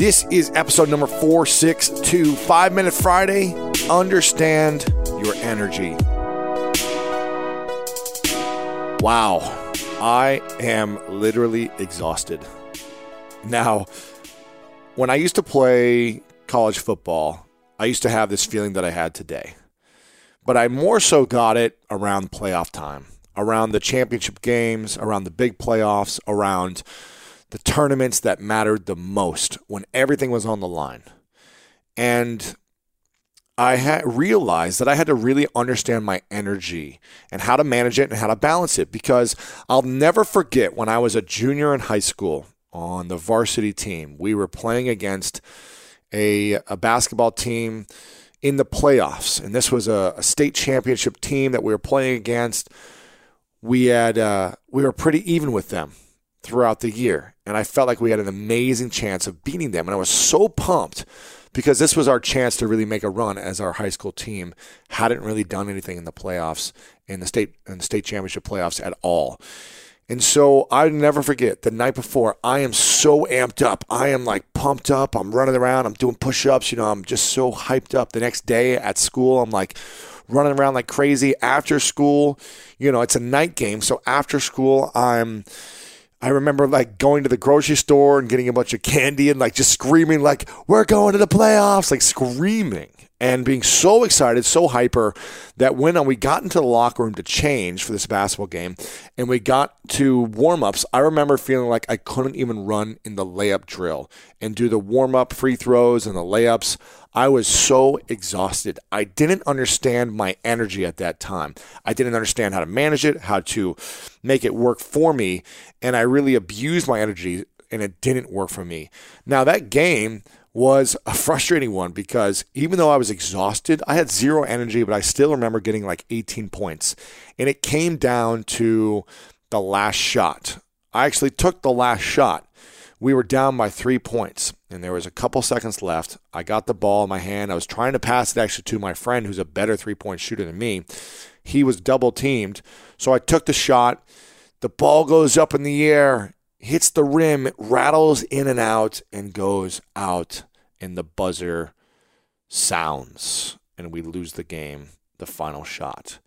This is episode number 462, Five Minute Friday. Understand your energy. Wow, I am literally exhausted. Now, when I used to play college football, I used to have this feeling that I had today. But I more so got it around playoff time, around the championship games, around the big playoffs, around the tournaments that mattered the most when everything was on the line. And I had realized that I had to really understand my energy and how to manage it and how to balance it because I'll never forget when I was a junior in high school on the varsity team. We were playing against a, a basketball team in the playoffs, and this was a, a state championship team that we were playing against. We had uh, we were pretty even with them throughout the year, and I felt like we had an amazing chance of beating them. And I was so pumped because this was our chance to really make a run as our high school team hadn't really done anything in the playoffs in the state in the state championship playoffs at all. And so I never forget the night before, I am so amped up. I am like pumped up. I'm running around. I'm doing push ups. You know, I'm just so hyped up. The next day at school, I'm like running around like crazy. After school, you know, it's a night game. So after school, I'm I remember like going to the grocery store and getting a bunch of candy and like just screaming like we're going to the playoffs, like screaming and being so excited, so hyper that when uh, we got into the locker room to change for this basketball game and we got to warm ups, I remember feeling like I couldn't even run in the layup drill and do the warm up free throws and the layups. I was so exhausted. I didn't understand my energy at that time. I didn't understand how to manage it, how to make it work for me, and I really abused my energy and it didn't work for me. Now, that game was a frustrating one because even though I was exhausted, I had zero energy, but I still remember getting like 18 points. And it came down to the last shot. I actually took the last shot. We were down by three points, and there was a couple seconds left. I got the ball in my hand. I was trying to pass it actually to my friend who's a better three point shooter than me. He was double teamed. So I took the shot. The ball goes up in the air hits the rim, rattles in and out, and goes out, and the buzzer sounds, and we lose the game, the final shot.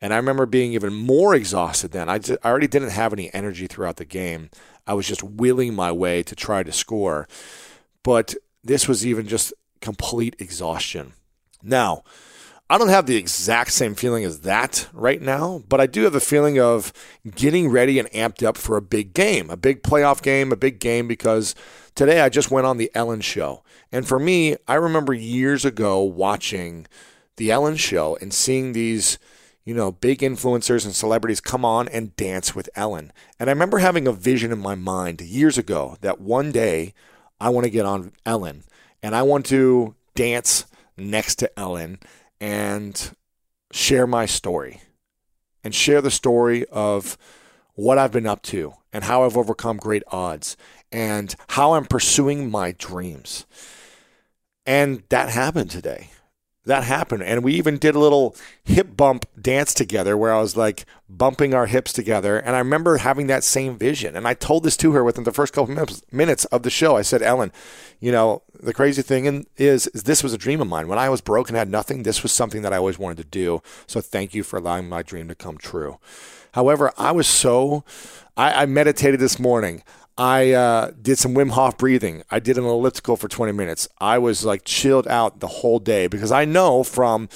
And I remember being even more exhausted then. I, just, I already didn't have any energy throughout the game. I was just willing my way to try to score. But this was even just complete exhaustion. Now, I don't have the exact same feeling as that right now, but I do have a feeling of getting ready and amped up for a big game, a big playoff game, a big game because today I just went on the Ellen show. And for me, I remember years ago watching the Ellen show and seeing these you know, big influencers and celebrities come on and dance with Ellen. And I remember having a vision in my mind years ago that one day I want to get on Ellen and I want to dance next to Ellen and share my story and share the story of what I've been up to and how I've overcome great odds and how I'm pursuing my dreams. And that happened today that happened. And we even did a little hip bump dance together where I was like bumping our hips together. And I remember having that same vision. And I told this to her within the first couple minutes of the show. I said, Ellen, you know, the crazy thing is, is this was a dream of mine. When I was broke and had nothing, this was something that I always wanted to do. So thank you for allowing my dream to come true. However, I was so, I, I meditated this morning. I uh, did some Wim Hof breathing. I did an elliptical for 20 minutes. I was like chilled out the whole day because I know from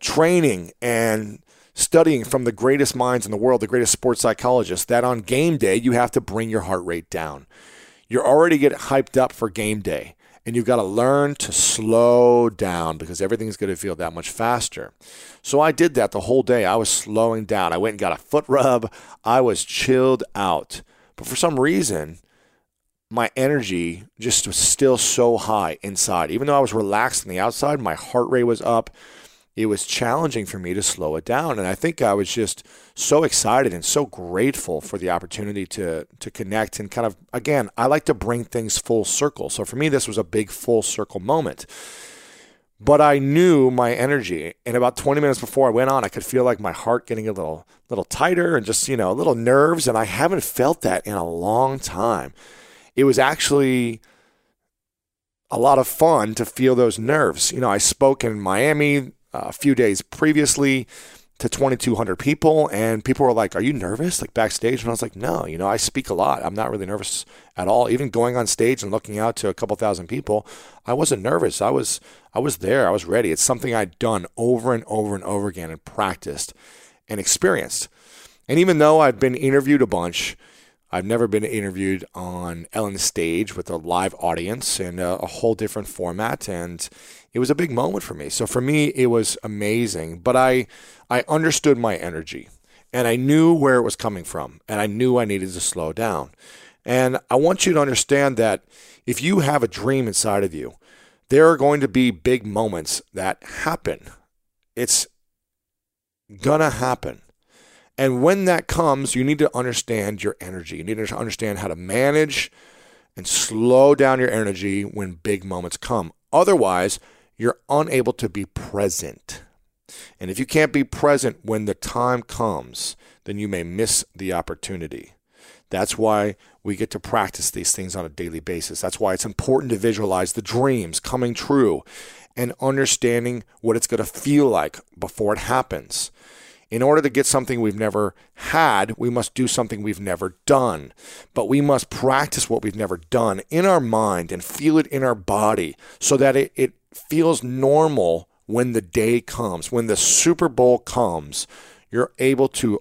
training and studying from the greatest minds in the world, the greatest sports psychologists, that on game day, you have to bring your heart rate down. You're already getting hyped up for game day, and you've got to learn to slow down because everything's going to feel that much faster. So I did that the whole day. I was slowing down. I went and got a foot rub. I was chilled out. But for some reason, my energy just was still so high inside. Even though I was relaxed on the outside, my heart rate was up. It was challenging for me to slow it down. And I think I was just so excited and so grateful for the opportunity to to connect and kind of again, I like to bring things full circle. So for me this was a big full circle moment. But I knew my energy. And about 20 minutes before I went on, I could feel like my heart getting a little little tighter and just, you know, a little nerves. And I haven't felt that in a long time. It was actually a lot of fun to feel those nerves. You know, I spoke in Miami uh, a few days previously to 2,200 people, and people were like, Are you nervous? Like backstage? And I was like, No, you know, I speak a lot. I'm not really nervous at all. Even going on stage and looking out to a couple thousand people, I wasn't nervous. I was, I was there. I was ready. It's something I'd done over and over and over again and practiced and experienced. And even though I've been interviewed a bunch, I've never been interviewed on uh, Ellen's stage with a live audience in a, a, whole different format, and it was a big moment for me. So for me, it was amazing. But I, I understood my energy, and I knew where it was coming from, and I knew I needed to slow down. And I want you to understand that if you have a dream inside of you, there are going to be big moments that happen. It's gonna happen. And when that comes, you need to understand your energy. You need to understand how to manage and slow down your energy when big moments come. Otherwise, you're unable to be present. And if you can't be present when the time comes, then you may miss the opportunity. That's why we get to practice these things on a daily basis. That's why it's important to visualize the dreams coming true and understanding what it's going to feel like before it happens. In order to get something we've never had, we must do something we've never done. But we must practice what we've never done in our mind and feel it in our body so that it, it feels normal when the day comes, when the Super Bowl comes. You're able to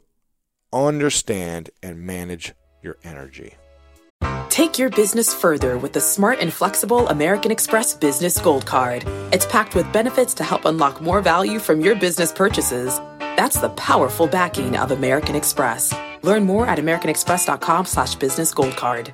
understand and manage your energy. Take your business further with the smart and flexible American Express Business Gold Card. It's packed with benefits to help unlock more value from your business purchases. That's the powerful backing of American Express. Learn more at americanexpress.com slash business gold card.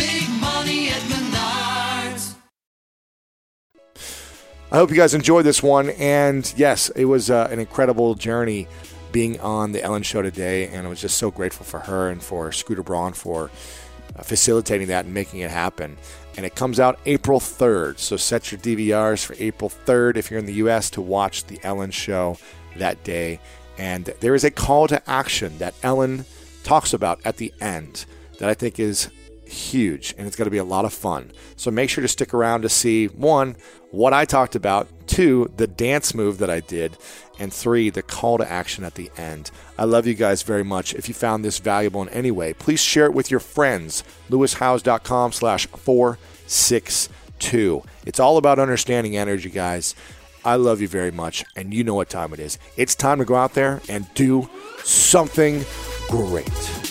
I hope you guys enjoyed this one. And yes, it was uh, an incredible journey being on the Ellen Show today. And I was just so grateful for her and for Scooter Braun for uh, facilitating that and making it happen. And it comes out April 3rd. So set your DVRs for April 3rd if you're in the U.S. to watch the Ellen Show that day. And there is a call to action that Ellen talks about at the end that I think is huge and it's going to be a lot of fun. So make sure to stick around to see one, what I talked about, two, the dance move that I did, and three, the call to action at the end. I love you guys very much. If you found this valuable in any way, please share it with your friends. LewisHowes.com slash 462. It's all about understanding energy, guys. I love you very much, and you know what time it is. It's time to go out there and do something great.